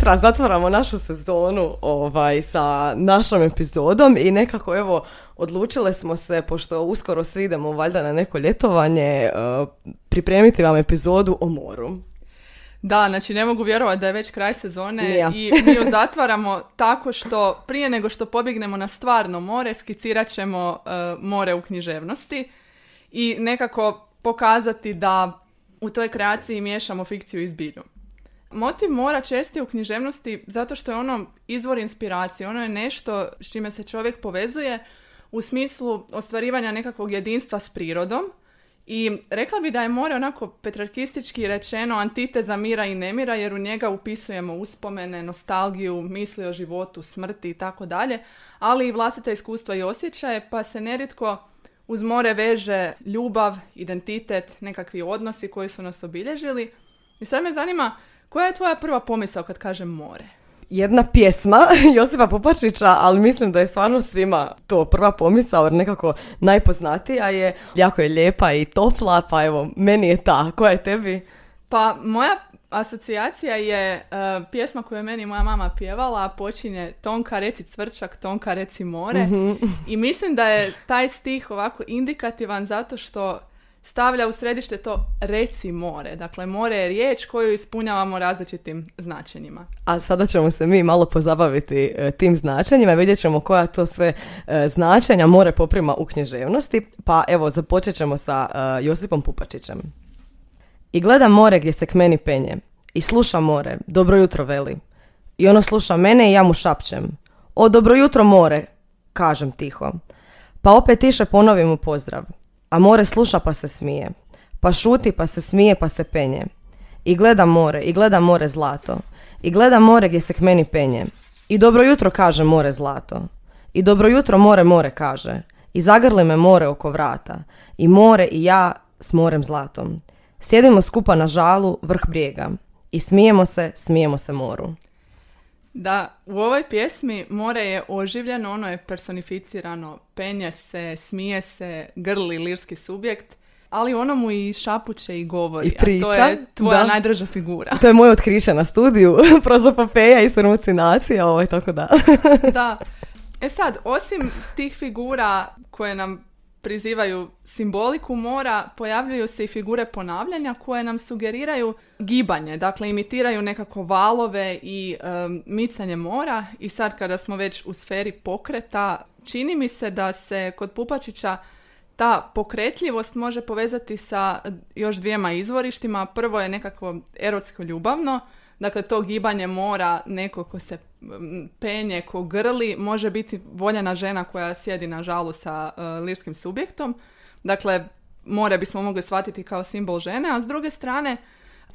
Petra, zatvaramo našu sezonu ovaj, sa našom epizodom i nekako evo odlučile smo se, pošto uskoro svi idemo valjda na neko ljetovanje, uh, pripremiti vam epizodu o moru. Da, znači ne mogu vjerovati da je već kraj sezone Nija. i mi ju zatvaramo tako što prije nego što pobjegnemo na stvarno more, skicirat ćemo uh, more u književnosti i nekako pokazati da u toj kreaciji miješamo fikciju i zbilju. Motiv mora čest je u književnosti zato što je ono izvor inspiracije, ono je nešto s čime se čovjek povezuje u smislu ostvarivanja nekakvog jedinstva s prirodom i rekla bi da je more onako petrarkistički rečeno antiteza mira i nemira jer u njega upisujemo uspomene, nostalgiju, misli o životu, smrti i tako dalje, ali i vlastita iskustva i osjećaje pa se nerijetko uz more veže ljubav, identitet, nekakvi odnosi koji su nas obilježili. I sad me zanima koja je tvoja prva pomisao kad kažem more? Jedna pjesma Josipa Popačića, ali mislim da je stvarno svima to prva pomisao, jer nekako najpoznatija je, jako je lijepa i topla, pa evo, meni je ta. Koja je tebi? Pa moja asocijacija je e, pjesma koju je meni moja mama pjevala, počinje Tonka reci cvrčak, Tonka reci more. I mislim da je taj stih ovako indikativan zato što stavlja u središte to reci more. Dakle, more je riječ koju ispunjavamo različitim značenjima. A sada ćemo se mi malo pozabaviti e, tim značenjima, vidjet ćemo koja to sve e, značenja more poprima u književnosti. Pa evo, započet ćemo sa e, Josipom Pupačićem. I gledam more gdje se k meni penje. I sluša more, dobro jutro veli. I ono sluša mene i ja mu šapćem. O, dobro jutro more, kažem tiho. Pa opet tiše ponovim mu pozdrav. A more sluša pa se smije. Pa šuti pa se smije pa se penje. I gleda more, i gleda more zlato. I gleda more gdje se k meni penje. I dobro jutro kaže more zlato. I dobro jutro more more kaže. I zagrli me more oko vrata. I more i ja s morem zlatom. Sjedimo skupa na žalu vrh brijega. I smijemo se, smijemo se moru. Da, u ovoj pjesmi more je oživljeno, ono je personificirano, penje se, smije se, grli lirski subjekt, ali ono mu i šapuće i govori, I priča, a to je tvoja da. najdraža figura. To je moje otkriće na studiju, prozopopeja i surmocinacija, ovaj, tako da. da. E sad, osim tih figura koje nam prizivaju simboliku mora, pojavljuju se i figure ponavljanja koje nam sugeriraju gibanje, dakle imitiraju nekako valove i em, micanje mora i sad kada smo već u sferi pokreta, čini mi se da se kod Pupačića ta pokretljivost može povezati sa još dvijema izvorištima. Prvo je nekakvo erotsko ljubavno, dakle to gibanje mora, neko ko se penje, ko grli, može biti voljena žena koja sjedi na žalu sa e, lirskim subjektom. Dakle, more bismo mogli shvatiti kao simbol žene, a s druge strane,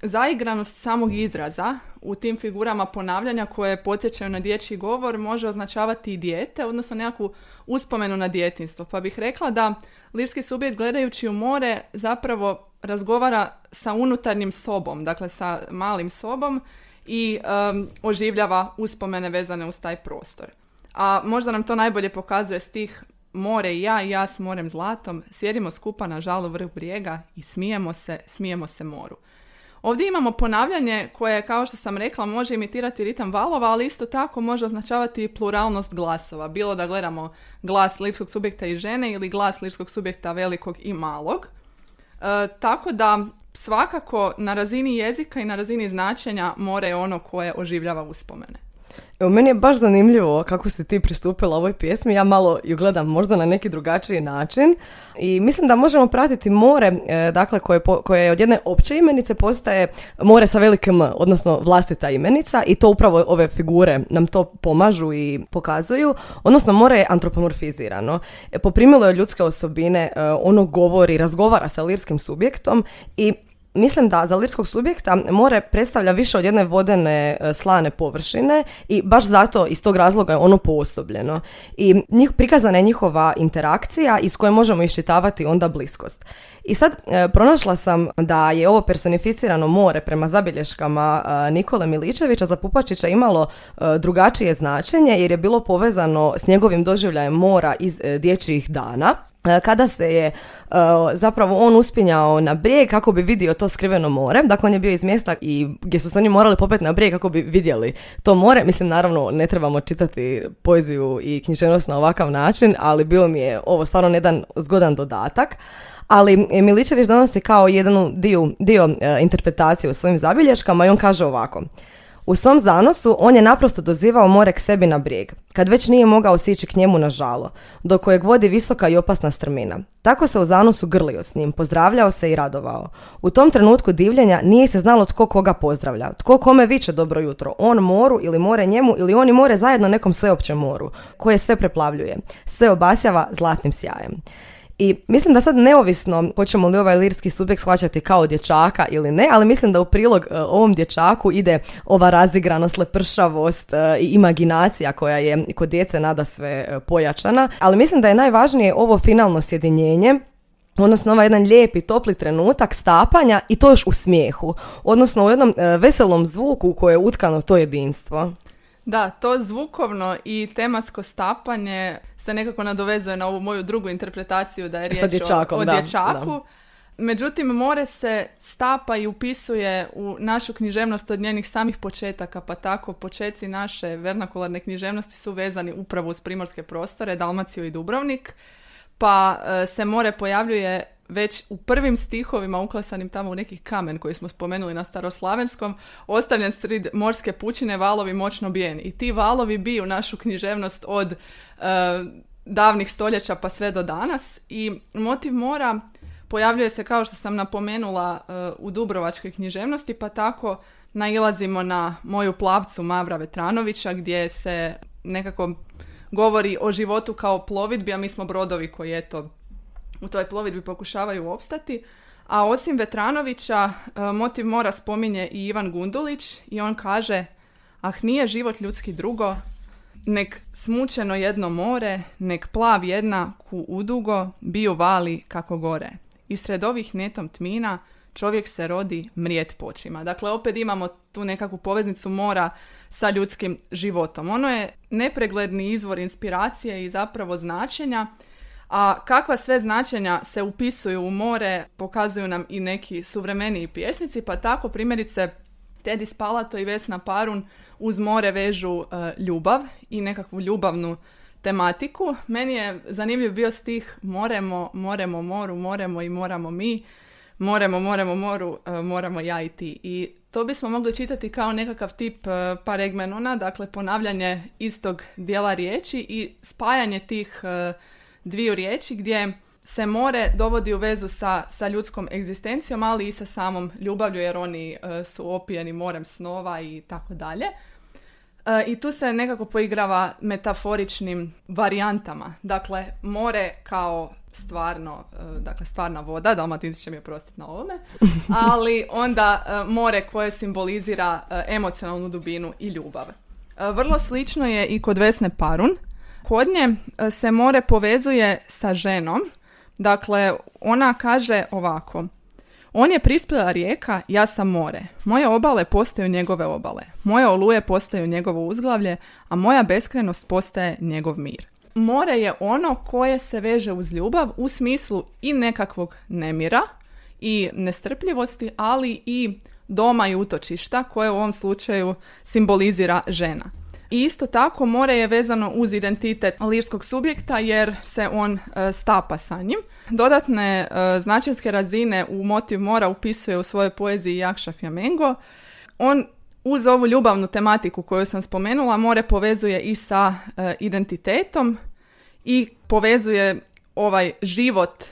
zaigranost samog izraza u tim figurama ponavljanja koje podsjećaju na dječji govor može označavati i dijete, odnosno nekakvu uspomenu na djetinstvo. Pa bih rekla da lirski subjekt gledajući u more zapravo razgovara sa unutarnjim sobom, dakle sa malim sobom i um, oživljava uspomene vezane uz taj prostor. A možda nam to najbolje pokazuje stih More i ja i ja s morem zlatom, sjedimo skupa na žalu vrh brijega i smijemo se, smijemo se moru. Ovdje imamo ponavljanje koje, kao što sam rekla, može imitirati ritam valova, ali isto tako može označavati i pluralnost glasova. Bilo da gledamo glas lirskog subjekta i žene ili glas lirskog subjekta velikog i malog. E, tako da svakako na razini jezika i na razini značenja more je ono koje oživljava uspomene. Evo, meni je baš zanimljivo kako si ti pristupila ovoj pjesmi. Ja malo ju gledam možda na neki drugačiji način i mislim da možemo pratiti more, e, dakle, koje, po- koje od jedne opće imenice postaje more sa velikim odnosno vlastita imenica i to upravo ove figure nam to pomažu i pokazuju, odnosno more je antropomorfizirano. E, Poprimilo je ljudske osobine, e, ono govori, razgovara sa lirskim subjektom i Mislim da za lirskog subjekta more predstavlja više od jedne vodene e, slane površine i baš zato iz tog razloga je ono poosobljeno. I njih, prikazana je njihova interakcija iz koje možemo iščitavati onda bliskost. I sad e, pronašla sam da je ovo personificirano more prema zabilješkama e, Nikole Miličevića za Pupačića imalo e, drugačije značenje jer je bilo povezano s njegovim doživljajem mora iz e, dječjih dana. E, kada se je e, zapravo on uspinjao na brijeg kako bi vidio to skriveno more. Dakle, on je bio iz mjesta i gdje su se oni morali popeti na brijeg kako bi vidjeli to more. Mislim, naravno, ne trebamo čitati poeziju i književnost na ovakav način, ali bilo mi je ovo stvarno jedan zgodan dodatak. Ali Miličević donosi kao jedan dio, dio e, interpretacije u svojim zabilješkama i on kaže ovako. U svom zanosu on je naprosto dozivao more k sebi na brijeg, kad već nije mogao sići k njemu na žalo, do kojeg vodi visoka i opasna strmina. Tako se u zanosu grlio s njim, pozdravljao se i radovao. U tom trenutku divljenja nije se znalo tko koga pozdravlja, tko kome viče dobro jutro, on moru ili more njemu ili oni more zajedno nekom sveopćem moru, koje sve preplavljuje, sve obasjava zlatnim sjajem. I mislim da sad neovisno hoćemo li ovaj lirski subjekt shvaćati kao dječaka ili ne, ali mislim da u prilog e, ovom dječaku ide ova razigranost, lepršavost e, i imaginacija koja je kod djece nada sve e, pojačana. Ali mislim da je najvažnije ovo finalno sjedinjenje odnosno ovaj jedan lijepi, topli trenutak stapanja i to još u smijehu, odnosno u jednom veselom zvuku u koje je utkano to jedinstvo. Da, to zvukovno i tematsko stapanje se nekako nadovezuje na ovu moju drugu interpretaciju da je riječ dječakom, o, dječaku. Međutim, more se stapa i upisuje u našu književnost od njenih samih početaka, pa tako počeci naše vernakularne književnosti su vezani upravo uz primorske prostore, Dalmaciju i Dubrovnik, pa e, se more pojavljuje već u prvim stihovima uklesanim tamo u neki kamen koji smo spomenuli na staroslavenskom, ostavljen srid morske pučine valovi moćno bijen. I ti valovi biju našu književnost od e, davnih stoljeća pa sve do danas. I motiv mora pojavljuje se kao što sam napomenula e, u Dubrovačkoj književnosti, pa tako nailazimo na moju plavcu Mavra Vetranovića gdje se nekako govori o životu kao plovidbi, a mi smo brodovi koji eto u toj plovidbi pokušavaju opstati. A osim Vetranovića, e, motiv mora spominje i Ivan Gundulić i on kaže Ah nije život ljudski drugo, nek smučeno jedno more, nek plav jedna ku udugo, biju vali kako gore. I sred ovih netom tmina čovjek se rodi mrijet počima. Dakle, opet imamo tu nekakvu poveznicu mora sa ljudskim životom. Ono je nepregledni izvor inspiracije i zapravo značenja a kakva sve značenja se upisuju u more pokazuju nam i neki suvremeniji pjesnici, pa tako primjerice Tedi Spalato i Vesna Parun uz more vežu e, ljubav i nekakvu ljubavnu tematiku. Meni je zanimljiv bio stih Moremo, moremo moru, moremo i moramo mi. Moremo, moremo moru, e, moramo ja i ti. I to bismo mogli čitati kao nekakav tip uh, paregmenona, dakle ponavljanje istog dijela riječi i spajanje tih dviju riječi gdje se more dovodi u vezu sa, sa ljudskom egzistencijom, ali i sa samom ljubavlju jer oni e, su opijeni morem snova i tako dalje. E, I tu se nekako poigrava metaforičnim varijantama. Dakle, more kao stvarno, e, dakle stvarna voda, Dalmatinci će mi oprostiti na ovome, ali onda more koje simbolizira emocionalnu dubinu i ljubav. Vrlo slično je i kod Vesne Parun, Kod nje e, se more povezuje sa ženom. Dakle, ona kaže ovako. On je prispjela rijeka, ja sam more. Moje obale postaju njegove obale. Moje oluje postaju njegovo uzglavlje, a moja beskrenost postaje njegov mir. More je ono koje se veže uz ljubav u smislu i nekakvog nemira i nestrpljivosti, ali i doma i utočišta koje u ovom slučaju simbolizira žena. Isto tako more je vezano uz identitet lirskog subjekta jer se on e, stapa sa njim. Dodatne e, značajske razine u motiv mora upisuje u svojoj poeziji Jakša Fjamengo. On uz ovu ljubavnu tematiku koju sam spomenula more povezuje i sa e, identitetom i povezuje ovaj život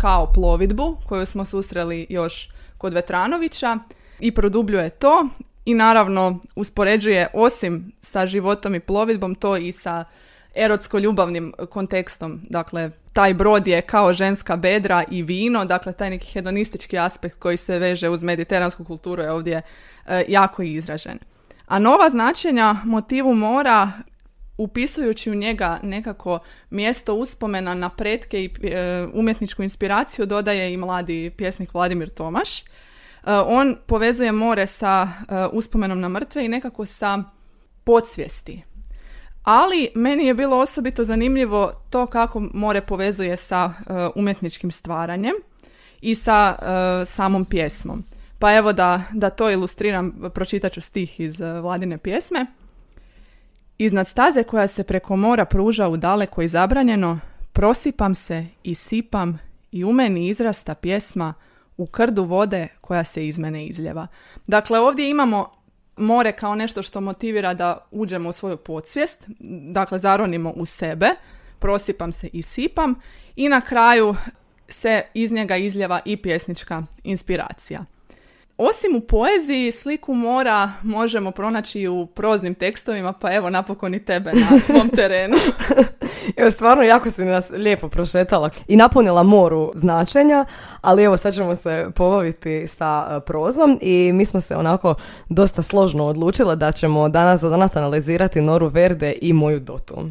kao plovidbu koju smo susreli još kod Vetranovića i produbljuje to i naravno uspoređuje osim sa životom i plovidbom to i sa erotsko-ljubavnim kontekstom. Dakle, taj brod je kao ženska bedra i vino, dakle taj neki hedonistički aspekt koji se veže uz mediteransku kulturu je ovdje e, jako izražen. A nova značenja motivu mora upisujući u njega nekako mjesto uspomena na pretke i e, umjetničku inspiraciju dodaje i mladi pjesnik Vladimir Tomaš. Eh, on povezuje more sa eh, uspomenom na mrtve i nekako sa podsvijesti. ali meni je bilo osobito zanimljivo to kako more povezuje sa umjetničkim stvaranjem i sa samom pjesmom. Pa evo da, da to ilustriram, pročitat ću stih iz Vladine pjesme. Iznad staze koja se preko mora pruža u daleko i zabranjeno, prosipam se i sipam i u meni izrasta pjesma u krdu vode koja se iz mene izljeva. Dakle, ovdje imamo more kao nešto što motivira da uđemo u svoju podsvijest, dakle zaronimo u sebe, prosipam se i sipam i na kraju se iz njega izljeva i pjesnička inspiracija. Osim u poeziji, sliku mora možemo pronaći u proznim tekstovima, pa evo napokon i tebe na tvom terenu. evo stvarno jako si nas lijepo prošetala i napunila moru značenja, ali evo sad ćemo se pobaviti sa e, prozom i mi smo se onako dosta složno odlučile da ćemo danas za danas analizirati Noru Verde i moju Dotu.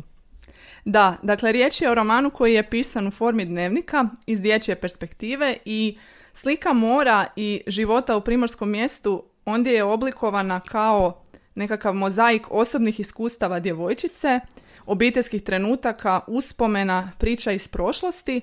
Da, dakle riječ je o romanu koji je pisan u formi dnevnika iz dječje perspektive i Slika mora i života u primorskom mjestu ondje je oblikovana kao nekakav mozaik osobnih iskustava djevojčice, obiteljskih trenutaka, uspomena, priča iz prošlosti,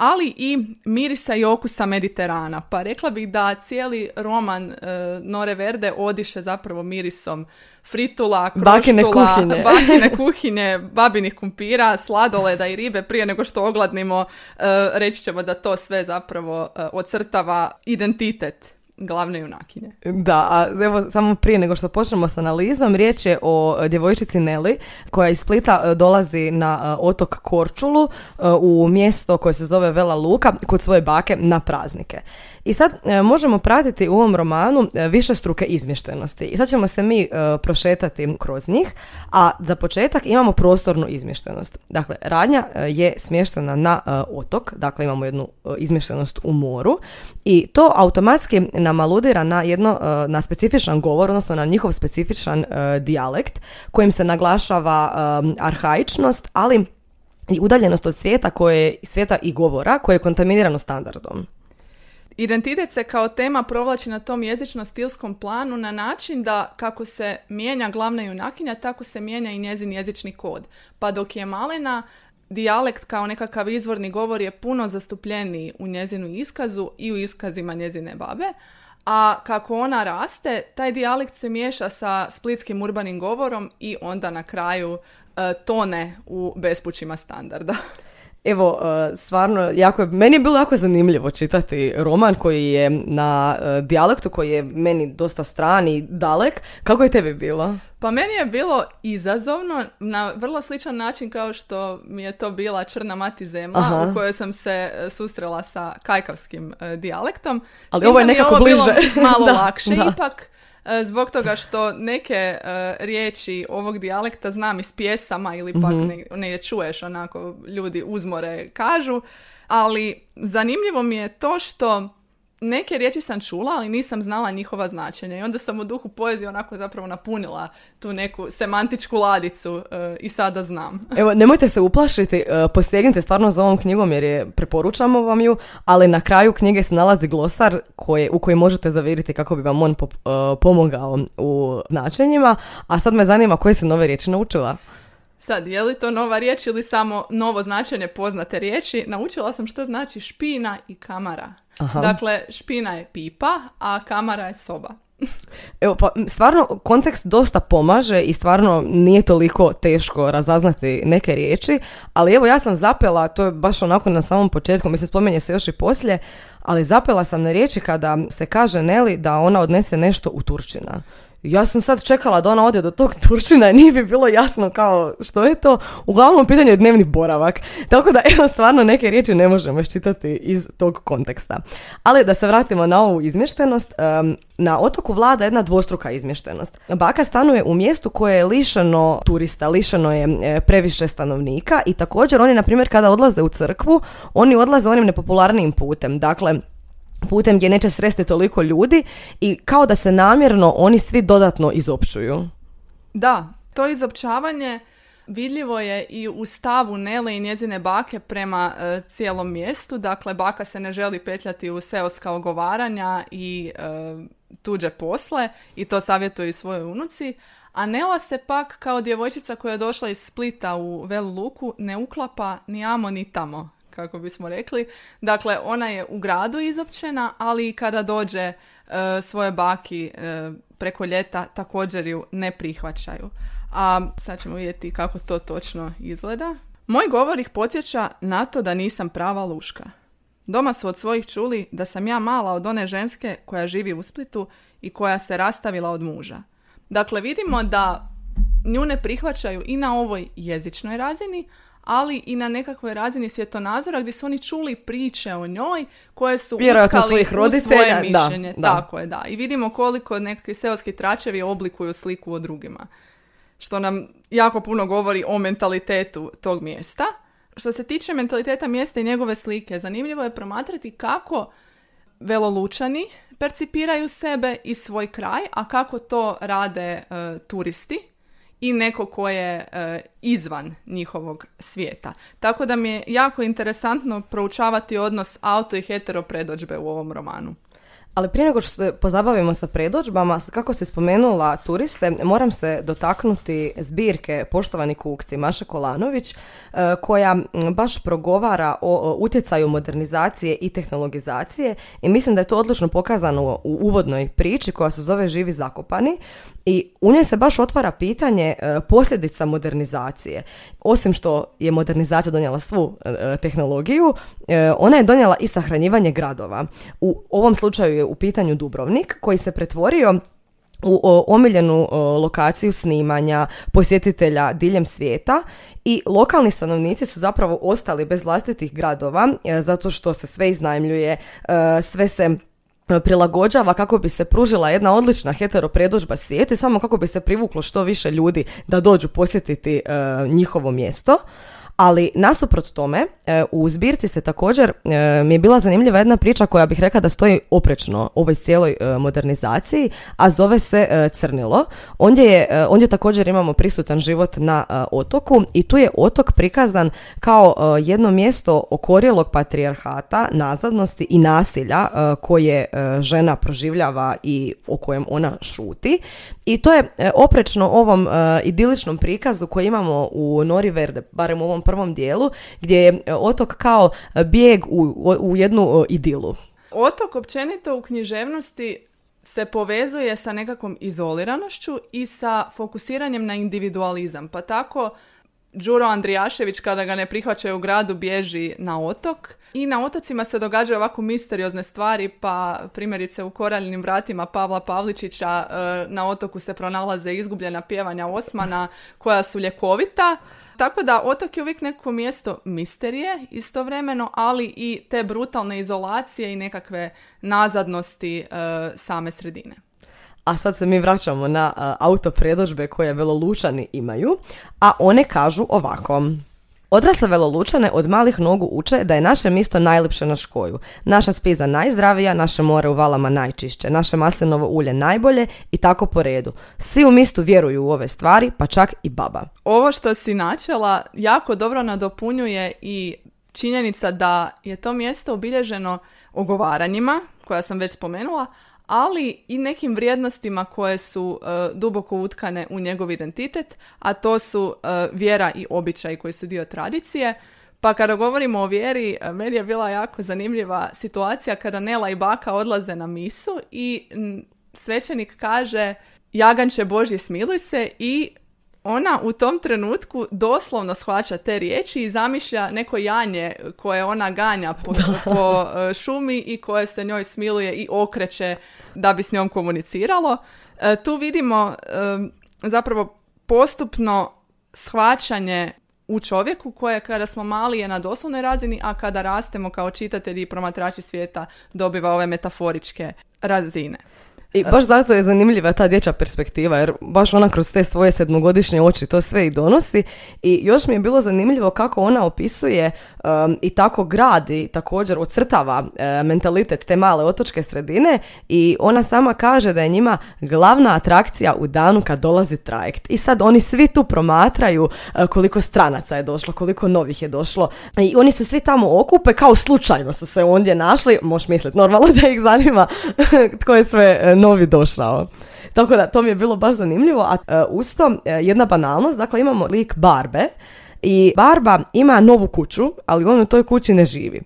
ali i mirisa i okusa Mediterana. Pa rekla bih da cijeli roman e, Nore Verde odiše zapravo mirisom fritula, kroštula, bakine kuhinje, bakine kuhinje babinih kumpira, sladoleda i ribe prije nego što ogladnimo. E, reći ćemo da to sve zapravo e, ocrtava identitet glavne junakinje. Da, a evo samo prije nego što počnemo s analizom, riječ je o djevojčici Neli koja iz Splita e, dolazi na e, otok Korčulu e, u mjesto koje se zove Vela Luka kod svoje bake na praznike. I sad možemo pratiti u ovom romanu više struke izmještenosti. I sad ćemo se mi prošetati kroz njih, a za početak imamo prostornu izmještenost. Dakle, radnja je smještena na otok, dakle imamo jednu izmještenost u moru i to automatski na nam aludira na jedno, e, na specifičan govor, odnosno na njihov specifičan e, dijalekt kojim se naglašava e, arhaičnost, ali i udaljenost od svijeta koje svijeta i govora koje je kontaminirano standardom. Identitet se kao tema provlači na tom jezično-stilskom planu na način da kako se mijenja glavna junakinja, tako se mijenja i njezin jezični kod. Pa dok je Malena dijalekt kao nekakav izvorni govor je puno zastupljeniji u njezinu iskazu i u iskazima njezine babe, a kako ona raste, taj dijalekt se miješa sa splitskim urbanim govorom i onda na kraju e, tone u bespućima standarda. Evo, e, stvarno, jako, meni je bilo jako zanimljivo čitati roman koji je na uh, dijalektu koji je meni dosta stran i dalek. Kako je tebi bilo? Pa meni je bilo izazovno na vrlo sličan način kao što mi je to bila Črna mati zemlja u kojoj sam se e, susrela sa kajkavskim dijalektom. Ali ovo je nekako bliže. malo lakše ipak. E, zbog toga što neke e, riječi ovog dijalekta znam iz pjesama ili pak mm ne, ne čuješ onako ljudi uzmore kažu, ali zanimljivo mi je to što neke riječi sam čula, ali nisam znala njihova značenja i onda sam u duhu poezije onako zapravo napunila tu neku semantičku ladicu e, i sada znam. Evo, nemojte se uplašiti, uh, posegnite stvarno za ovom knjigom jer je preporučamo vam ju, ali na kraju knjige se nalazi glosar koje, u koji možete zaviriti kako bi vam on e, pomogao u značenjima, a sad me zanima koje se nove riječi naučila. Sad, je li to nova riječ ili samo novo značenje poznate riječi? Naučila sam što znači špina i kamara. Aha. Dakle, špina je pipa, a kamara je soba. Evo, pa stvarno kontekst dosta pomaže i stvarno nije toliko teško razaznati neke riječi, ali evo ja sam zapela, to je baš onako na samom početku, mislim spomenje se još i poslije, ali zapela sam na riječi kada se kaže Neli da ona odnese nešto u Turčina ja sam sad čekala da ona ode do tog Turčina i nije bi bilo jasno kao što je to. Uglavnom pitanje je dnevni boravak. Tako da evo stvarno neke riječi ne možemo iščitati iz tog konteksta. Ali da se vratimo na ovu izmještenost, na otoku vlada jedna dvostruka izmještenost. Baka stanuje u mjestu koje je lišeno turista, lišeno je e, previše stanovnika i također oni na primjer kada odlaze u crkvu, oni odlaze onim nepopularnijim putem. Dakle, putem gdje neće sresti toliko ljudi i kao da se namjerno oni svi dodatno izopćuju. Da, to izopćavanje vidljivo je i u stavu Nele i njezine bake prema e, cijelom mjestu. Dakle, baka se ne želi petljati u seoska ogovaranja i e, tuđe posle i to savjetuje i svojoj unuci. A Nela se pak kao djevojčica koja je došla iz Splita u Velu Luku ne uklapa ni amo ni tamo, kako bismo rekli. Dakle, ona je u gradu izopćena, ali kada dođe e, svoje baki e, preko ljeta također ju ne prihvaćaju. A sad ćemo vidjeti kako to točno izgleda. Moj govor ih podsjeća na to da nisam prava luška. Doma su od svojih čuli da sam ja mala od one ženske koja živi u Splitu i koja se rastavila od muža. Dakle, vidimo da nju ne prihvaćaju i na ovoj jezičnoj razini, ali i na nekakvoj razini svjetonazora gdje su oni čuli priče o njoj koje su Vjerojatno svojih roditelja, u svoje mišljenje. Da, Tako je, da. I vidimo koliko nekakvi seoski tračevi oblikuju sliku o drugima. Što nam jako puno govori o mentalitetu tog mjesta. Što se tiče mentaliteta mjesta i njegove slike, zanimljivo je promatrati kako velolučani percipiraju sebe i svoj kraj, a kako to rade e, turisti i neko ko je e, izvan njihovog svijeta. Tako da mi je jako interesantno proučavati odnos auto i hetero predođbe u ovom romanu. Ali prije nego što se pozabavimo sa predođbama, kako se spomenula turiste, moram se dotaknuti zbirke Poštovani kukci Maša Kolanović, e, koja baš progovara o utjecaju modernizacije i tehnologizacije i mislim da je to odlično pokazano u uvodnoj priči koja se zove Živi zakopani i u njoj se baš otvara pitanje e, posljedica modernizacije. Osim što je modernizacija donijela svu e, tehnologiju, ona je donijela i sahranjivanje gradova. U ovom slučaju je u pitanju Dubrovnik koji se pretvorio u omiljenu lokaciju snimanja posjetitelja diljem svijeta i lokalni stanovnici su zapravo ostali bez vlastitih gradova e, zato što se sve iznajmljuje, e, sve se prilagođava kako bi se pružila jedna odlična hetero predođba svijetu i samo kako bi se privuklo što više ljudi da dođu posjetiti e, njihovo mjesto. Ali nasuprot tome, e, u zbirci se također, e, mi je bila zanimljiva jedna priča koja bih rekla da stoji oprečno ovoj cijeloj e, modernizaciji, a zove se Crnilo. Ondje, je, ondje također imamo prisutan život na otoku i tu je otok prikazan kao jedno mjesto okorjelog patrijarhata, nazadnosti i nasilja koje žena proživljava i o kojem ona šuti. I to je oprečno ovom idiličnom prikazu koji imamo u Nori Verde, barem u ovom prvom dijelu, gdje je e, otok kao e, bijeg u, u jednu e, idilu. Otok općenito u književnosti se povezuje sa nekakvom izoliranošću i sa fokusiranjem na individualizam. Pa tako Đuro Andrijašević kada ga ne prihvaćaju u gradu bježi na otok i na otocima se događaju ovako misteriozne stvari pa primjerice u koraljnim vratima Pavla Pavličića na otoku se pronalaze izgubljena pjevanja Osmana koja su ljekovita tako da otok je uvijek neko mjesto misterije istovremeno, ali i te brutalne izolacije i nekakve nazadnosti e, same sredine. A sad se mi vraćamo na uh, auto koje velolučani imaju, a one kažu ovako. Odrasle velolučane od malih nogu uče da je naše misto najljepše na škoju, naša spiza najzdravija, naše more u valama najčišće, naše maslinovo ulje najbolje i tako po redu. Svi u mistu vjeruju u ove stvari, pa čak i baba. Ovo što si načela jako dobro nadopunjuje i činjenica da je to mjesto obilježeno ogovaranjima, koja sam već spomenula, ali i nekim vrijednostima koje su e, duboko utkane u njegov identitet, a to su e, vjera i običaj koji su dio tradicije. Pa kada govorimo o vjeri, e, meni je bila jako zanimljiva situacija kada Nela i baka odlaze na misu i svećenik kaže Jaganče Božje smiluj se i ona u tom trenutku doslovno shvaća te riječi i zamišlja neko janje koje ona ganja po, po e, šumi i koje se njoj smiluje i okreće da bi s njom komuniciralo. E, tu vidimo e, zapravo postupno shvaćanje u čovjeku koje kada smo mali je na doslovnoj razini, a kada rastemo kao čitatelji i promatrači svijeta dobiva ove metaforičke razine. I baš zato je zanimljiva ta dječja perspektiva, jer baš ona kroz te svoje sedmogodišnje oči to sve i donosi. I još mi je bilo zanimljivo kako ona opisuje um, i tako gradi, također ocrtava uh, mentalitet te male otočke sredine i ona sama kaže da je njima glavna atrakcija u danu kad dolazi trajekt. I sad oni svi tu promatraju uh, koliko stranaca je došlo, koliko novih je došlo i oni se svi tamo okupe kao slučajno su se ondje našli, možeš misliti normalno da ih zanima tko je sve uh, novi došao. Tako da, to mi je bilo baš zanimljivo. A uh, uz to, jedna banalnost, dakle imamo lik Barbe i Barba ima novu kuću, ali on u toj kući ne živi.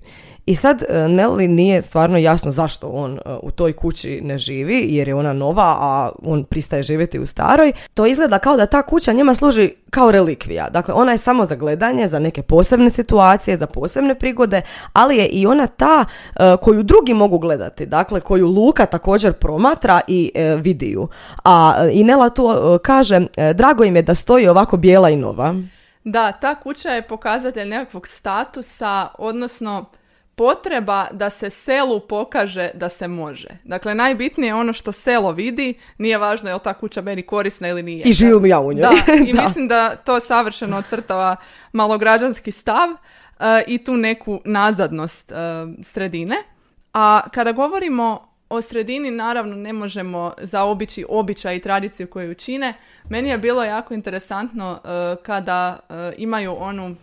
I sad e, Nelly nije stvarno jasno zašto on e, u toj kući ne živi, jer je ona nova, a on pristaje živjeti u staroj. To izgleda kao da ta kuća njima služi kao relikvija. Dakle, ona je samo za gledanje, za neke posebne situacije, za posebne prigode, ali je i ona ta e, koju drugi mogu gledati. Dakle, koju Luka također promatra i vidi ju. A i Nela tu kaže, drago im je da stoji ovako bijela i nova. Da, ta kuća je pokazatelj nekakvog statusa, odnosno potreba da se selu pokaže da se može. Dakle, najbitnije je ono što selo vidi, nije važno je li ta kuća meni korisna ili nije. I živim ja u njoj. Da, i mislim da to savršeno ocrtava malograđanski stav eh, i tu neku nazadnost uh, sredine. A kada govorimo o sredini, naravno ne možemo zaobići običaj i tradiciju koju čine. Meni je bilo jako interesantno eh, kada imaju onu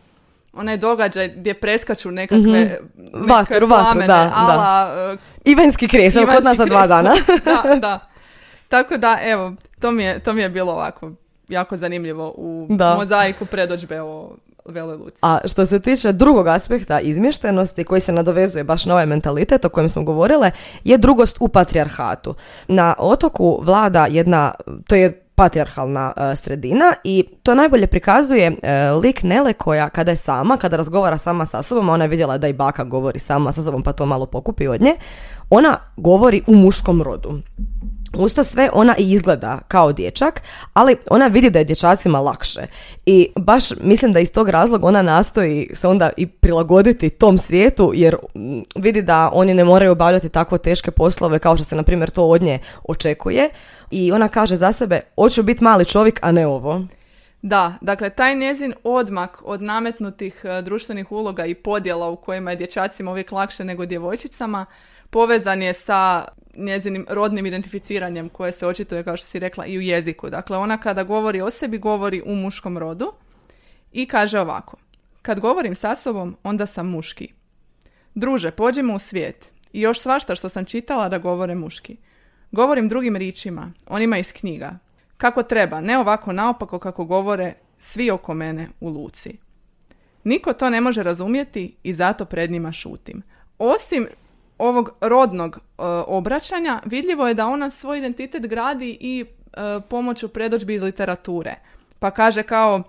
onaj događaj gdje preskaču nekakve, mm-hmm. nekakve plamene, da, ala... Da. Ivanski kres, kod nas za dva dana. da, da. Tako da, evo, to mi je, to mi je bilo ovako jako zanimljivo u da. mozaiku predođbe o Veloj Luci. A što se tiče drugog aspekta izmještenosti koji se nadovezuje baš na ovaj mentalitet o kojem smo govorile, je drugost u patrijarhatu. Na otoku vlada jedna, to je patriarhalna uh, sredina i to najbolje prikazuje uh, lik Nele koja kada je sama, kada razgovara sama sa sobom, ona je vidjela da i baka govori sama sa sobom pa to malo pokupi od nje, ona govori u muškom rodu. Usto sve ona i izgleda kao dječak, ali ona vidi da je dječacima lakše. I baš mislim da iz tog razloga ona nastoji se onda i prilagoditi tom svijetu jer mm, vidi da oni ne moraju obavljati takvo teške poslove kao što se na primjer to od nje očekuje. I ona kaže za sebe, hoću biti mali čovjek, a ne ovo. Da, dakle, taj njezin odmak od nametnutih e, društvenih uloga i podjela u kojima je dječacima uvijek lakše nego djevojčicama, povezan je sa njezinim rodnim identificiranjem koje se očituje, kao što si rekla, i u jeziku. Dakle, ona kada govori o sebi, govori u muškom rodu i kaže ovako. Kad govorim sa sobom, onda sam muški. Druže, pođimo u svijet. I još svašta što sam čitala da govore muški. Govorim drugim ričima, onima iz knjiga. Kako treba, ne ovako naopako kako govore svi oko mene u luci. Niko to ne može razumjeti i zato pred njima šutim. Osim ovog rodnog e, obraćanja vidljivo je da ona svoj identitet gradi i uh, pomoću predođbi iz literature. Pa kaže kao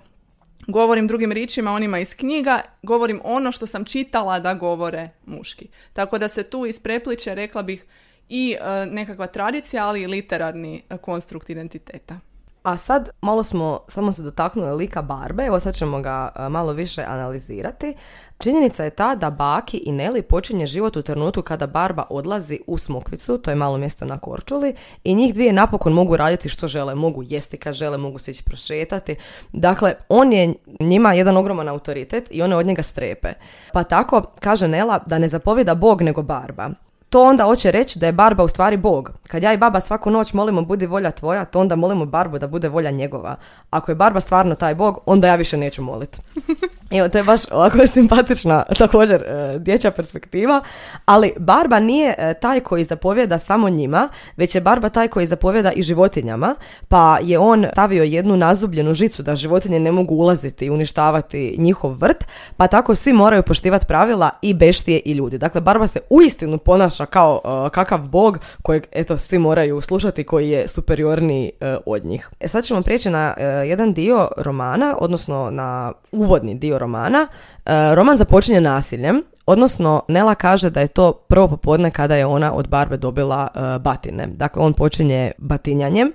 govorim drugim ričima, onima iz knjiga, govorim ono što sam čitala da govore muški. Tako da se tu isprepliče, rekla bih, i e, nekakva tradicija, ali i literarni konstrukt identiteta. A sad malo smo samo se dotaknuli lika Barbe, evo sad ćemo ga e, malo više analizirati. Činjenica je ta da Baki i Neli počinje život u trenutku kada Barba odlazi u Smokvicu, to je malo mjesto na Korčuli, i njih dvije napokon mogu raditi što žele, mogu jesti kad žele, mogu se ići prošetati. Dakle, on je njima jedan ogroman autoritet i one od njega strepe. Pa tako kaže Nela da ne zapovjeda Bog nego Barba to onda hoće reći da je Barba u stvari Bog. Kad ja i baba svaku noć molimo budi volja tvoja, to onda molimo Barbu da bude volja njegova. Ako je Barba stvarno taj Bog, onda ja više neću moliti. Evo, to je baš ovako simpatična, također, e, dječja perspektiva, ali Barba nije e, taj koji zapovjeda samo njima, već je Barba taj koji zapovjeda i životinjama, pa je on stavio jednu nazubljenu žicu da životinje ne mogu ulaziti i uništavati njihov vrt, pa tako svi moraju poštivati pravila i beštije i ljudi. Dakle, Barba se uistinu ponaša kao e, kakav bog kojeg, eto, svi moraju slušati koji je superiorniji od njih. E, sad ćemo prijeći na jedan dio romana, odnosno na uvodni dio romana. E, roman započinje nasiljem, odnosno Nela kaže da je to prvo popodne kada je ona od Barbe dobila e, batine. Dakle, on počinje batinjanjem.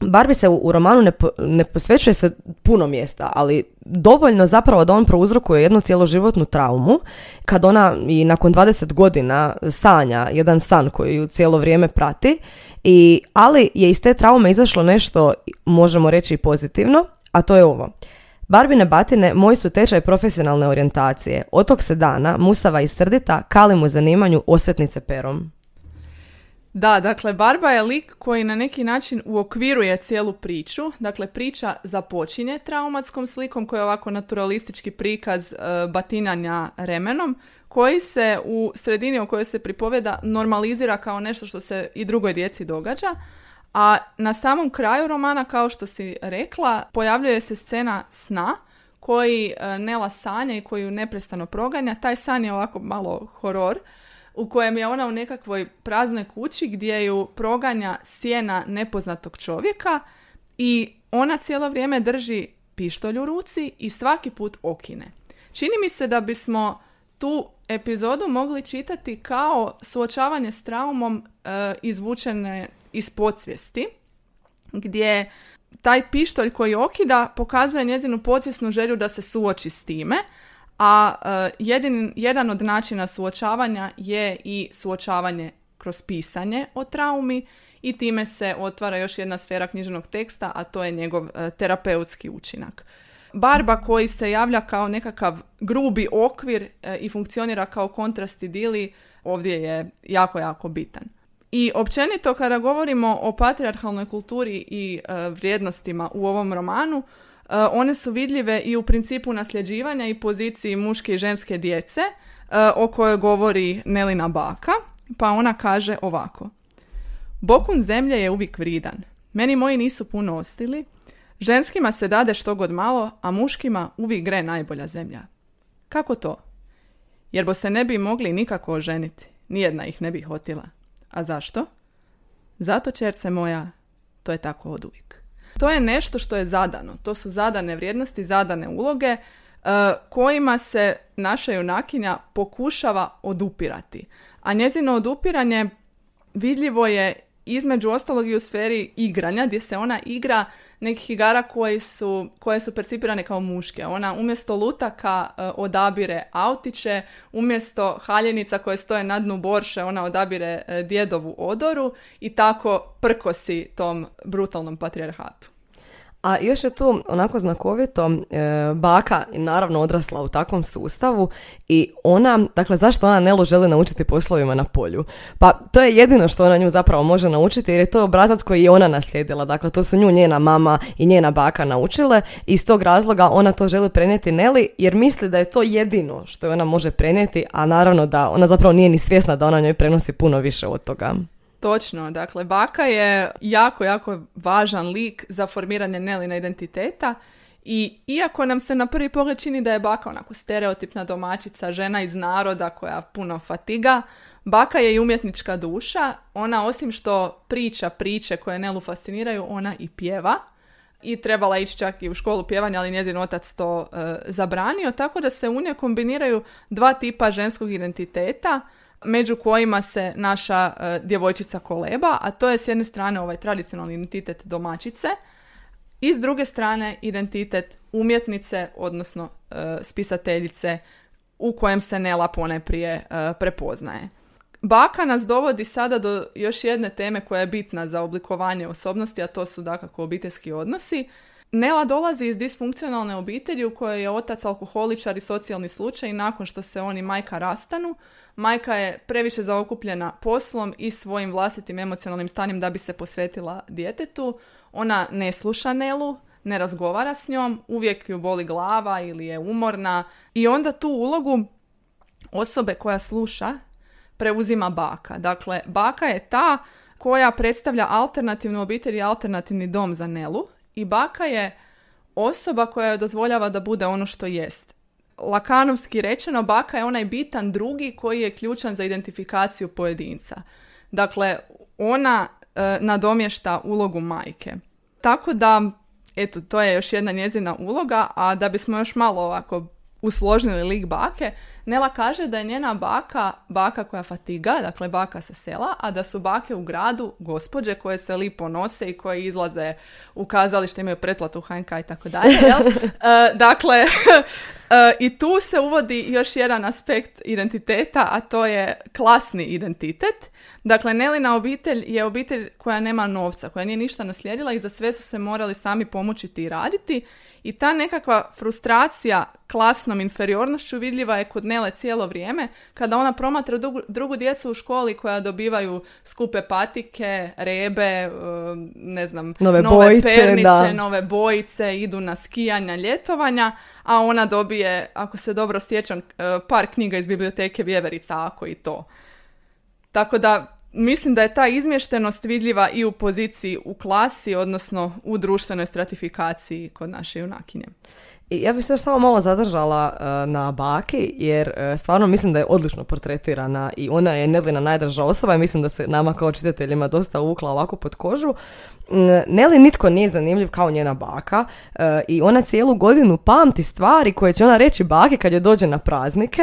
Barbi se u, romanu ne, ne posvećuje se puno mjesta, ali dovoljno zapravo da on prouzrokuje jednu cjeloživotnu traumu, kad ona i nakon 20 godina sanja jedan san koji ju cijelo vrijeme prati, i, ali je iz te traume izašlo nešto, možemo reći, pozitivno, a to je ovo. Barbine batine moj su tečaj profesionalne orijentacije. Otok se dana, musava i srdita, kali mu zanimanju osvetnice perom. Da, dakle, Barba je lik koji na neki način uokviruje cijelu priču. Dakle, priča započinje traumatskom slikom koja je ovako naturalistički prikaz e, batinanja remenom, koji se u sredini o kojoj se pripoveda normalizira kao nešto što se i drugoj djeci događa, A na samom kraju romana, kao što si rekla, pojavljuje se scena sna koji e, Nela sanja i koji ju neprestano proganja. Taj san je ovako malo horor u kojem je ona u nekakvoj praznoj kući gdje ju proganja sjena nepoznatog čovjeka i ona cijelo vrijeme drži pištolj u ruci i svaki put okine. Čini mi se da bismo tu epizodu mogli čitati kao suočavanje s traumom e, izvučene iz podsvijesti, gdje taj pištolj koji okida pokazuje njezinu podsvjesnu želju da se suoči s time, a e, jedin, jedan od načina suočavanja je i suočavanje kroz pisanje o traumi i time se otvara još jedna sfera književnog teksta, a to je njegov e, terapeutski učinak. Barba koji se javlja kao nekakav grubi okvir e, i funkcionira kao kontrast dili ovdje je jako, jako bitan. I općenito kada govorimo o patriarhalnoj kulturi i e, vrijednostima u ovom romanu, e, one su vidljive i u principu nasljeđivanja i poziciji muške i ženske djece o kojoj govori Nelina baka, pa ona kaže ovako. Bokun zemlje je uvijek vridan. Meni moji nisu puno ostili, Ženskima se dade što god malo, a muškima uvijek gre najbolja zemlja. Kako to? Jer bo se ne bi mogli nikako oženiti. Nijedna ih ne bi hotila. A zašto? Zato, čerce moja, to je tako od uvijek. To je nešto što je zadano. To su zadane vrijednosti, zadane uloge e, kojima se naša junakinja pokušava odupirati. A njezino odupiranje vidljivo je između ostalog i u sferi igranja, gdje se ona igra nekih igara koje su, koje su percipirane kao muške. Ona umjesto lutaka e, odabire autiće, umjesto haljenica koje stoje na dnu borše, ona odabire uh, djedovu odoru i tako prkosi tom brutalnom patrijarhatu. A još je tu onako znakovito e, baka naravno odrasla u takvom sustavu i ona, dakle zašto ona Nelu želi naučiti poslovima na polju? Pa to je jedino što ona nju zapravo može naučiti jer je to obrazac koji je ona naslijedila. Dakle to su nju njena mama i njena baka naučile i iz tog razloga ona to želi prenijeti Neli jer misli da je to jedino što ona može prenijeti, a naravno da ona zapravo nije ni svjesna da ona njoj prenosi puno više od toga. Točno, dakle, baka je jako, jako važan lik za formiranje Nelina identiteta i iako nam se na prvi pogled čini da je baka onako stereotipna domaćica, žena iz naroda koja puno fatiga, baka je i umjetnička duša. Ona osim što priča priče koje Nelu fasciniraju, ona i pjeva. I trebala ići čak i u školu pjevanja, ali njezin otac to e, zabranio, tako da se u nje kombiniraju dva tipa ženskog identiteta – među kojima se naša e, djevojčica koleba, a to je s jedne strane ovaj tradicionalni identitet domaćice i s druge strane identitet umjetnice, odnosno e, spisateljice u kojem se Nela poneprije e, prepoznaje. Baka nas dovodi sada do još jedne teme koja je bitna za oblikovanje osobnosti, a to su dakako obiteljski odnosi. Nela dolazi iz disfunkcionalne obitelji u kojoj je otac alkoholičar i socijalni slučaj i nakon što se on i majka rastanu, Majka je previše zaokupljena poslom i svojim vlastitim emocionalnim stanjem da bi se posvetila djetetu. Ona ne sluša Nelu, ne razgovara s njom, uvijek ju boli glava ili je umorna i onda tu ulogu osobe koja sluša preuzima baka. Dakle, baka je ta koja predstavlja alternativnu obitelj i alternativni dom za Nelu i baka je osoba koja joj dozvoljava da bude ono što jest lakanovski rečeno, baka je onaj bitan drugi koji je ključan za identifikaciju pojedinca. Dakle, ona e, nadomješta ulogu majke. Tako da, eto, to je još jedna njezina uloga, a da bismo još malo ovako usložnili lik bake, Nela kaže da je njena baka baka koja fatiga, dakle baka sa sela, a da su bake u gradu gospođe koje se lipo nose i koje izlaze u kazalište, imaju pretplatu u HNK i tako dalje. E, dakle, e, i tu se uvodi još jedan aspekt identiteta, a to je klasni identitet. Dakle, Nelina obitelj je obitelj koja nema novca, koja nije ništa naslijedila i za sve su se morali sami pomoćiti i raditi i ta nekakva frustracija klasnom inferiornošću vidljiva je kod Nele cijelo vrijeme kada ona promatra drugu, drugu djecu u školi koja dobivaju skupe patike, rebe, um, ne znam, nove, nove pernice, nove bojice, idu na skijanja, ljetovanja, a ona dobije, ako se dobro sjećam, uh, par knjiga iz biblioteke Vjeverica, ako i to. Tako da mislim da je ta izmještenost vidljiva i u poziciji u klasi, odnosno u društvenoj stratifikaciji kod naše junakinje. Ja bih se još samo malo zadržala e, na Baki, jer e, stvarno mislim da je odlično portretirana i ona je Nelina najdraža osoba i mislim da se nama kao čitateljima dosta uvukla ovako pod kožu. Neli nitko nije zanimljiv kao njena baka e, i ona cijelu godinu pamti stvari koje će ona reći baki kad joj dođe na praznike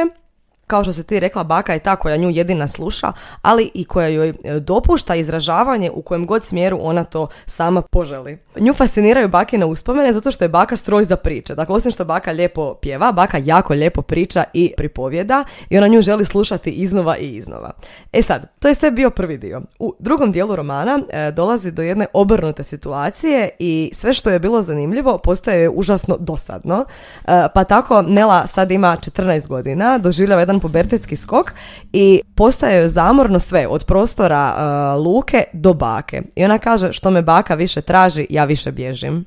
kao što se ti rekla, baka je ta koja nju jedina sluša, ali i koja joj e, dopušta izražavanje u kojem god smjeru ona to sama poželi. Nju fasciniraju bakine uspomene zato što je baka stroj za priče. Dakle, osim što baka lijepo pjeva, baka jako lijepo priča i pripovjeda i ona nju želi slušati iznova i iznova. E sad, to je sve bio prvi dio. U drugom dijelu romana e, dolazi do jedne obrnute situacije i sve što je bilo zanimljivo postaje užasno dosadno. E, pa tako Nela sad ima 14 godina, doživljava jedan pubertetski skok i postaje zamorno sve, od prostora uh, luke do bake. I ona kaže što me baka više traži, ja više bježim.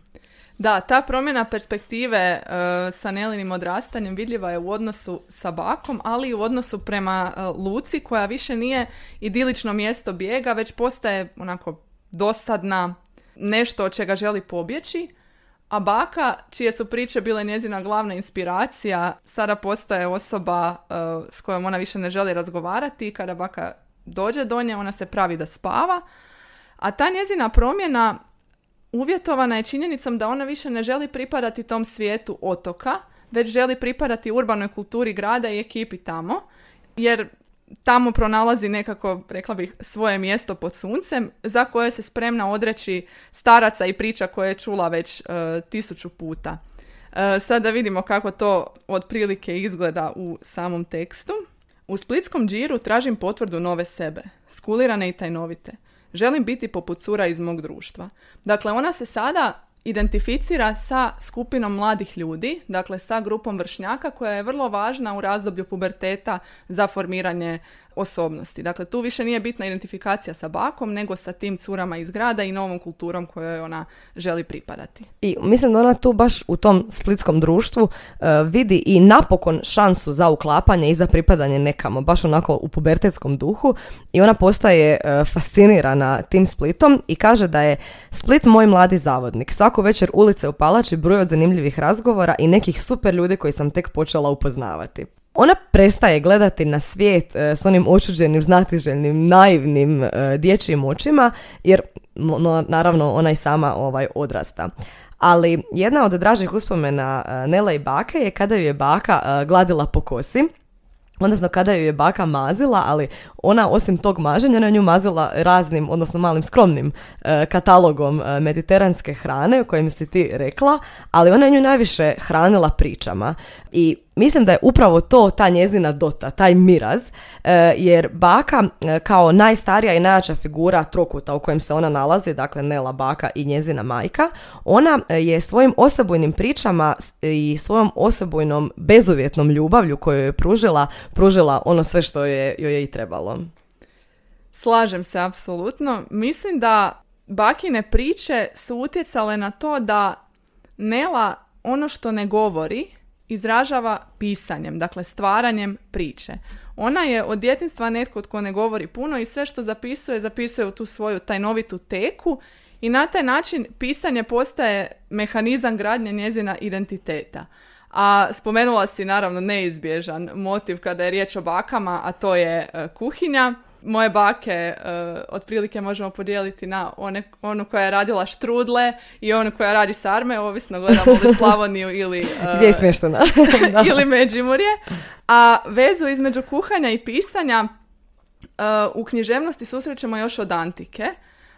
Da, ta promjena perspektive uh, sa Nelinim odrastanjem vidljiva je u odnosu sa bakom, ali i u odnosu prema uh, Luci koja više nije idilično mjesto bijega, već postaje onako dosadna, nešto od čega želi pobjeći. A baka, čije su priče bile njezina glavna inspiracija, sada postaje osoba uh, s kojom ona više ne želi razgovarati i kada baka dođe do nje, ona se pravi da spava. A ta njezina promjena uvjetovana je činjenicom da ona više ne želi pripadati tom svijetu otoka, već želi pripadati urbanoj kulturi grada i ekipi tamo, jer tamo pronalazi nekako, rekla bih, svoje mjesto pod suncem za koje se spremna odreći staraca i priča koje je čula već uh, tisuću puta. Uh, sada vidimo kako to otprilike izgleda u samom tekstu. U splitskom džiru tražim potvrdu nove sebe, skulirane i tajnovite. Želim biti poput cura iz mog društva. Dakle, ona se sada identificira sa skupinom mladih ljudi, dakle sa grupom vršnjaka koja je vrlo važna u razdoblju puberteta za formiranje osobnosti. Dakle, tu više nije bitna identifikacija sa bakom, nego sa tim curama iz grada i novom kulturom kojoj ona želi pripadati. I mislim da ona tu baš u tom splitskom društvu uh, vidi i napokon šansu za uklapanje i za pripadanje nekamo, baš onako u pubertetskom duhu i ona postaje uh, fascinirana tim Splitom i kaže da je Split moj mladi zavodnik. Svaku večer ulice u Palači broj od zanimljivih razgovora i nekih super ljudi koji sam tek počela upoznavati. Ona prestaje gledati na svijet e, s onim očuđenim, znatiželjnim, naivnim e, dječjim očima, jer no, naravno ona i sama ovaj odrasta. Ali jedna od dražih uspomena e, Nela i bake je kada ju je baka gladila po kosi odnosno kada ju je baka mazila, ali ona osim tog maženja na nju mazila raznim, odnosno malim skromnim e, katalogom e, mediteranske hrane o kojem si ti rekla, ali ona nju najviše hranila pričama i Mislim da je upravo to ta njezina dota, taj miraz, e, jer baka e, kao najstarija i najjača figura trokuta u kojem se ona nalazi, dakle Nela baka i njezina majka, ona e, je svojim osobojnim pričama i svojom osobojnom bezuvjetnom ljubavlju koju je pružila, pružila ono sve što je, joj je i trebalo. Slažem se, apsolutno. Mislim da bakine priče su utjecale na to da Nela ono što ne govori, izražava pisanjem, dakle stvaranjem priče. Ona je od djetinstva netko tko ne govori puno i sve što zapisuje, zapisuje u tu svoju tajnovitu teku i na taj način pisanje postaje mehanizam gradnje njezina identiteta. A spomenula si naravno neizbježan motiv kada je riječ o bakama, a to je e, kuhinja moje bake uh, otprilike možemo podijeliti na one, onu koja je radila štrudle i onu koja radi sarme, ovisno gledamo li Slavoniju ili... Uh, Gdje je smještena? ili Međimurje. A vezu između kuhanja i pisanja uh, u književnosti susrećemo još od antike,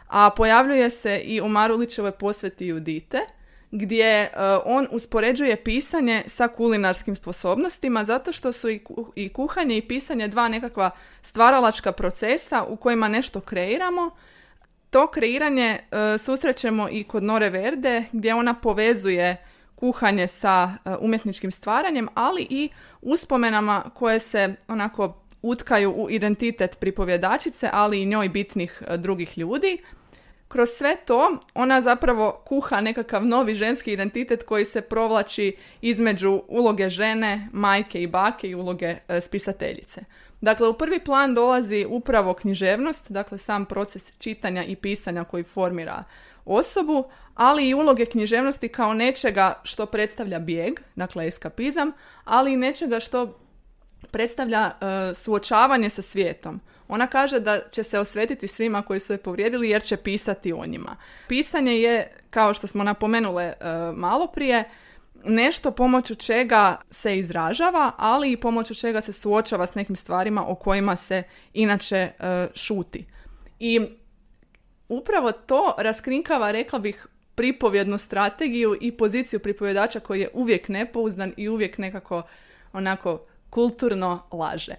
a pojavljuje se i u Marulićevoj posveti Judite, gdje e, on uspoređuje pisanje sa kulinarskim sposobnostima zato što su i kuhanje i pisanje dva nekakva stvaralačka procesa u kojima nešto kreiramo. To kreiranje e, susrećemo i kod Nore Verde gdje ona povezuje kuhanje sa e, umjetničkim stvaranjem, ali i uspomenama koje se onako utkaju u identitet pripovjedačice, ali i njoj bitnih drugih ljudi kroz sve to ona zapravo kuha nekakav novi ženski identitet koji se provlači između uloge žene, majke i bake i uloge e, spisateljice. Dakle, u prvi plan dolazi upravo književnost, dakle sam proces čitanja i pisanja koji formira osobu, ali i uloge književnosti kao nečega što predstavlja bijeg, dakle eskapizam, ali i nečega što predstavlja e, suočavanje sa svijetom. Ona kaže da će se osvetiti svima koji su je povrijedili jer će pisati o njima. Pisanje je, kao što smo napomenule e, malo prije, nešto pomoću čega se izražava, ali i pomoću čega se suočava s nekim stvarima o kojima se inače e, šuti. I upravo to raskrinkava, rekla bih, pripovjednu strategiju i poziciju pripovjedača koji je uvijek nepouzdan i uvijek nekako onako kulturno laže.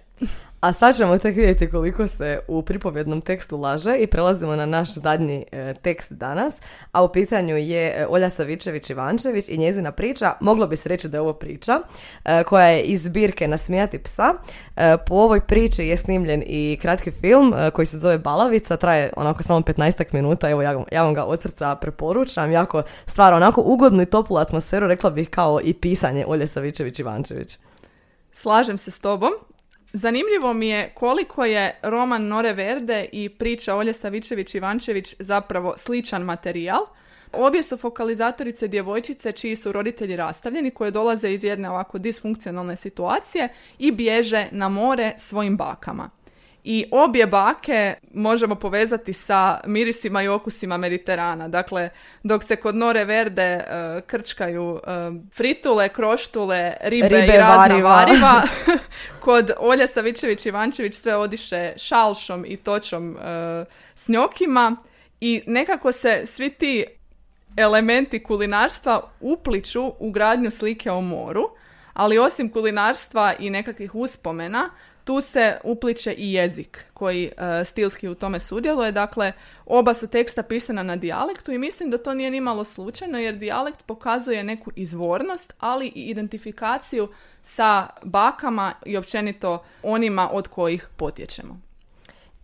A sad ćemo tek vidjeti koliko se u pripovjednom tekstu laže i prelazimo na naš zadnji e, tekst danas, a u pitanju je e, Olja Savičević-Ivančević i njezina priča, moglo bi se reći da je ovo priča, e, koja je iz zbirke Nasmijati psa. po ovoj priči je snimljen i kratki film koji se zove Balavica, traje onako samo 15 minuta, evo ja, ja vam ga od srca preporučam, jako stvara onako ugodnu i toplu atmosferu, rekla bih kao i pisanje Olje Savičević-Ivančević. Slažem se s tobom. Zanimljivo mi je koliko je roman Nore Verde i priča Olje Savičević-Ivančević zapravo sličan materijal. Obje su fokalizatorice djevojčice čiji su roditelji rastavljeni koje dolaze iz jedne ovako disfunkcionalne situacije i bježe na more svojim bakama. I obje bake možemo povezati sa mirisima i okusima Mediterana. Dakle, dok se kod Nore Verde uh, krčkaju uh, fritule, kroštule, ribe, ribe i razna variva, variva kod Olja Savičević-Ivančević sve odiše šalšom i točom uh, s njokima i nekako se svi ti elementi kulinarstva upliču u gradnju slike o moru, ali osim kulinarstva i nekakvih uspomena, tu se upliče i jezik koji uh, stilski u tome sudjeluje. Dakle, oba su teksta pisana na dijalektu i mislim da to nije nimalo slučajno jer dijalekt pokazuje neku izvornost, ali i identifikaciju sa bakama i općenito onima od kojih potječemo.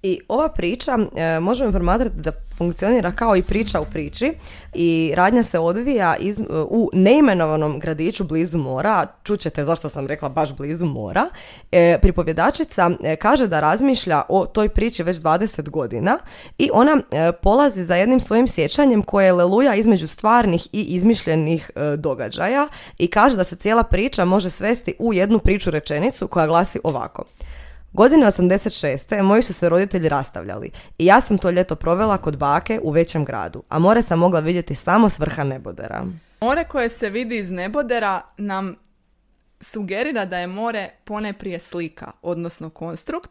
I ova priča e, možemo promatrati da funkcionira kao i priča u priči i radnja se odvija iz, e, u neimenovanom gradiću blizu mora, čućete zašto sam rekla baš blizu mora. E, pripovjedačica e, kaže da razmišlja o toj priči već 20 godina i ona polazi za jednim svojim sjećanjem koje je leluja između stvarnih i izmišljenih događaja i kaže da se cijela priča može svesti u jednu priču rečenicu koja glasi ovako. Godine 86. moji su se roditelji rastavljali i ja sam to ljeto provela kod bake u većem gradu, a more sam mogla vidjeti samo s vrha nebodera. More koje se vidi iz nebodera nam sugerira da je more pone prije slika, odnosno konstrukt,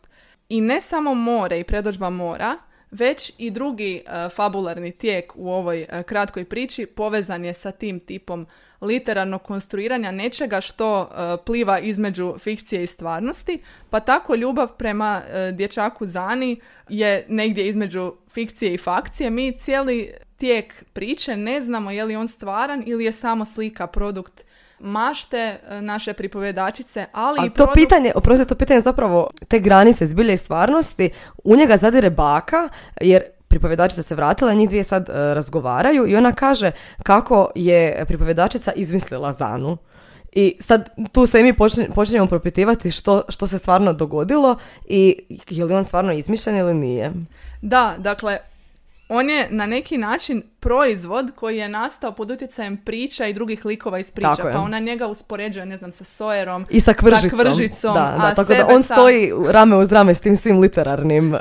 i ne samo more i predođba mora, već i drugi uh, fabularni tijek u ovoj uh, kratkoj priči povezan je sa tim tipom literarnog konstruiranja nečega što uh, pliva između fikcije i stvarnosti, pa tako ljubav prema dječaku Zani je negdje između fikcije i fakcije. Mi cijeli tijek priče ne znamo je li on stvaran ili je samo slika, produkt mašte e, naše pripovjedačice, ali i to pitanje, oprostite, to pitanje zapravo te granice zbilje i stvarnosti, u njega zadire baka, jer pripovjedačica se vratila, njih dvije sad uh, razgovaraju i ona kaže kako je pripovjedačica izmislila Zanu. I sad tu se mi počinjemo propitivati što, što se stvarno dogodilo i je li on stvarno izmišljen ili nije. Da, dakle, on je na neki način proizvod koji je nastao pod utjecajem priča i drugih likova iz priča. Pa ona njega uspoređuje, ne znam, sa Sojerom. I sa Kvržicom. da, da, tako da on stoji rame uz rame s tim svim literarnim uh,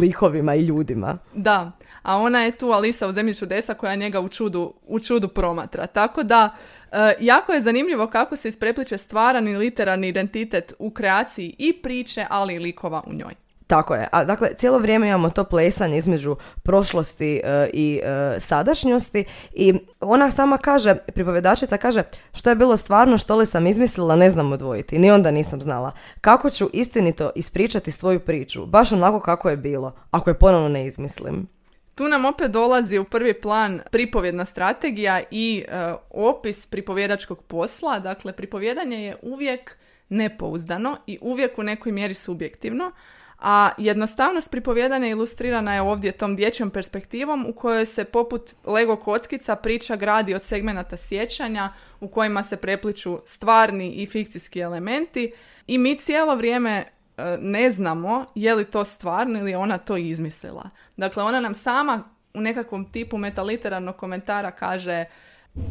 likovima i ljudima. Da, a ona je tu Alisa u zemlji čudesa koja njega u čudu, u čudu promatra. Tako da, uh, jako je zanimljivo kako se isprepliče stvaran i literarni identitet u kreaciji i priče, ali i likova u njoj. Tako je. A dakle, cijelo vrijeme imamo to plesanje između prošlosti e, i e, sadašnjosti i ona sama kaže, pripovedačica kaže, što je bilo stvarno, što li sam izmislila, ne znam odvojiti. Ni onda nisam znala. Kako ću istinito ispričati svoju priču, baš onako kako je bilo, ako je ponovno ne izmislim. Tu nam opet dolazi u prvi plan pripovjedna strategija i e, opis pripovjedačkog posla. Dakle, pripovjedanje je uvijek nepouzdano i uvijek u nekoj mjeri subjektivno, a jednostavnost pripovjedanja ilustrirana je ovdje tom dječjom perspektivom u kojoj se poput Lego kockica priča gradi od segmenata sjećanja u kojima se prepliču stvarni i fikcijski elementi i mi cijelo vrijeme e, ne znamo je li to stvarno ili je ona to izmislila. Dakle, ona nam sama u nekakvom tipu metaliterarnog komentara kaže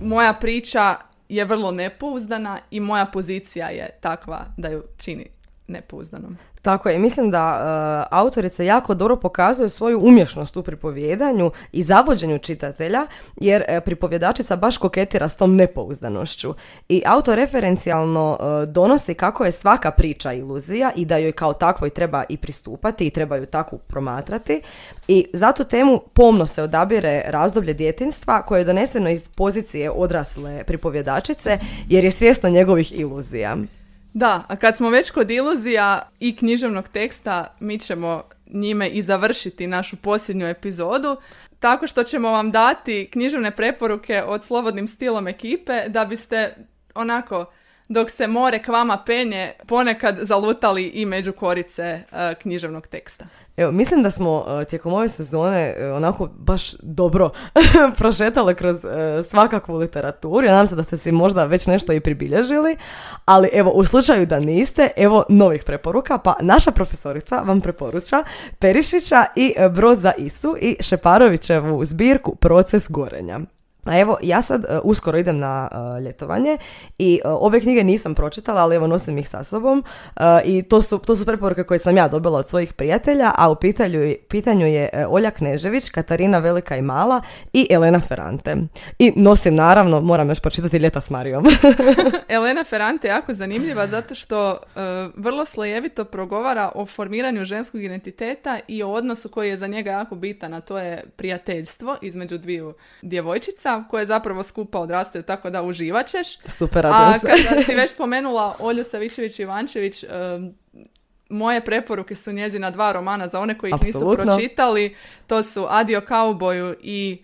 moja priča je vrlo nepouzdana i moja pozicija je takva da ju čini nepouzdanom. Tako je, mislim da uh, autorice jako dobro pokazuje svoju umješnost u pripovjedanju i zavođenju čitatelja, jer uh, pripovjedačica baš koketira s tom nepouzdanošću. I autoreferencijalno uh, donosi kako je svaka priča iluzija i da joj kao takvoj treba i pristupati i treba ju tako promatrati. I zato temu pomno se odabire razdoblje djetinstva koje je doneseno iz pozicije odrasle pripovjedačice jer je svjesna njegovih iluzija. Da, a kad smo već kod iluzija i književnog teksta, mi ćemo njime i završiti našu posljednju epizodu, tako što ćemo vam dati književne preporuke od slobodnim stilom ekipe da biste onako dok se more k vama penje ponekad zalutali i među korice uh, književnog teksta. Evo, mislim da smo uh, tijekom ove sezone uh, onako baš dobro prošetale kroz uh, svakakvu literaturu. Ja nadam se da ste si možda već nešto i pribilježili, ali evo, u slučaju da niste, evo novih preporuka, pa naša profesorica vam preporuča Perišića i Brod za Isu i Šeparovićevu zbirku Proces gorenja. A evo, ja sad uh, uskoro idem na uh, ljetovanje i uh, ove knjige nisam pročitala, ali evo nosim ih sa sobom i to su, to su preporuke koje sam ja dobila od svojih prijatelja, a u pitanju, pitanju je Olja Knežević, Katarina Velika i Mala i Elena Ferrante. I nosim naravno, moram još pročitati Ljeta s Marijom. Elena Ferrante je jako zanimljiva zato što vrlo slojevito progovara o formiranju ženskog identiteta i o odnosu koji je za njega jako bitan, a to je prijateljstvo između dviju djevojčica koje zapravo skupa odrastaju, tako da uživat ćeš. Super, A kada si već spomenula Olju Savićević-Ivančević, moje preporuke su njezina dva romana za one koji ih nisu pročitali. To su Adio kauboju i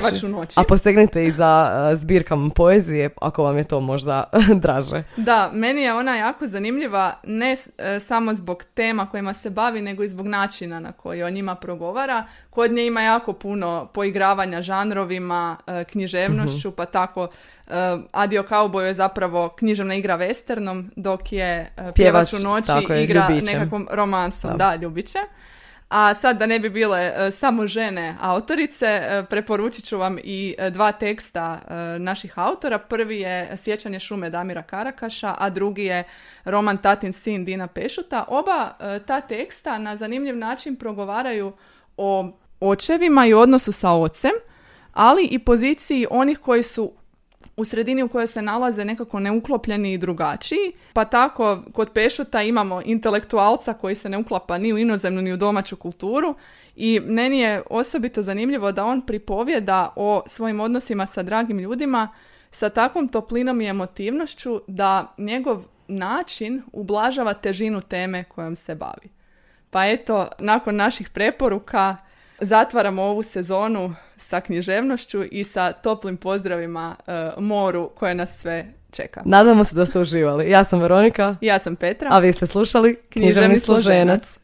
Pjevač u noći. A postegnite i za uh, zbirkama poezije, ako vam je to možda draže. Da, meni je ona jako zanimljiva, ne e, samo zbog tema kojima se bavi, nego i zbog načina na koji o njima progovara. Kod nje ima jako puno poigravanja žanrovima, uh, književnošću, mhm. pa tako Adio Cowboy je zapravo književna igra westernom, dok je Pjevač, u noći igra nekakvom romansom. Da, da ljubiće. A sad da ne bi bile e, samo žene autorice, e, preporučit ću vam i e, dva teksta naših autora. Prvi je Sjećanje šume Damira Karakaša, a drugi je roman Tatin sin Dina Pešuta. Oba ta teksta na zanimljiv način progovaraju o očevima i odnosu sa ocem, ali i poziciji onih koji su u sredini u kojoj se nalaze nekako neuklopljeni i drugačiji. Pa tako kod Pešuta imamo intelektualca koji se ne uklapa ni u inozemnu ni u domaću kulturu i meni je osobito zanimljivo da on pripovjeda o svojim odnosima sa dragim ljudima sa takvom toplinom i emotivnošću da njegov način ublažava težinu teme kojom se bavi. Pa eto, nakon naših preporuka zatvaramo ovu sezonu sa književnošću i sa toplim pozdravima e, moru koje nas sve čeka. Nadamo se da ste uživali. Ja sam Veronika. Ja sam Petra. A vi ste slušali Književni, Književni složenac.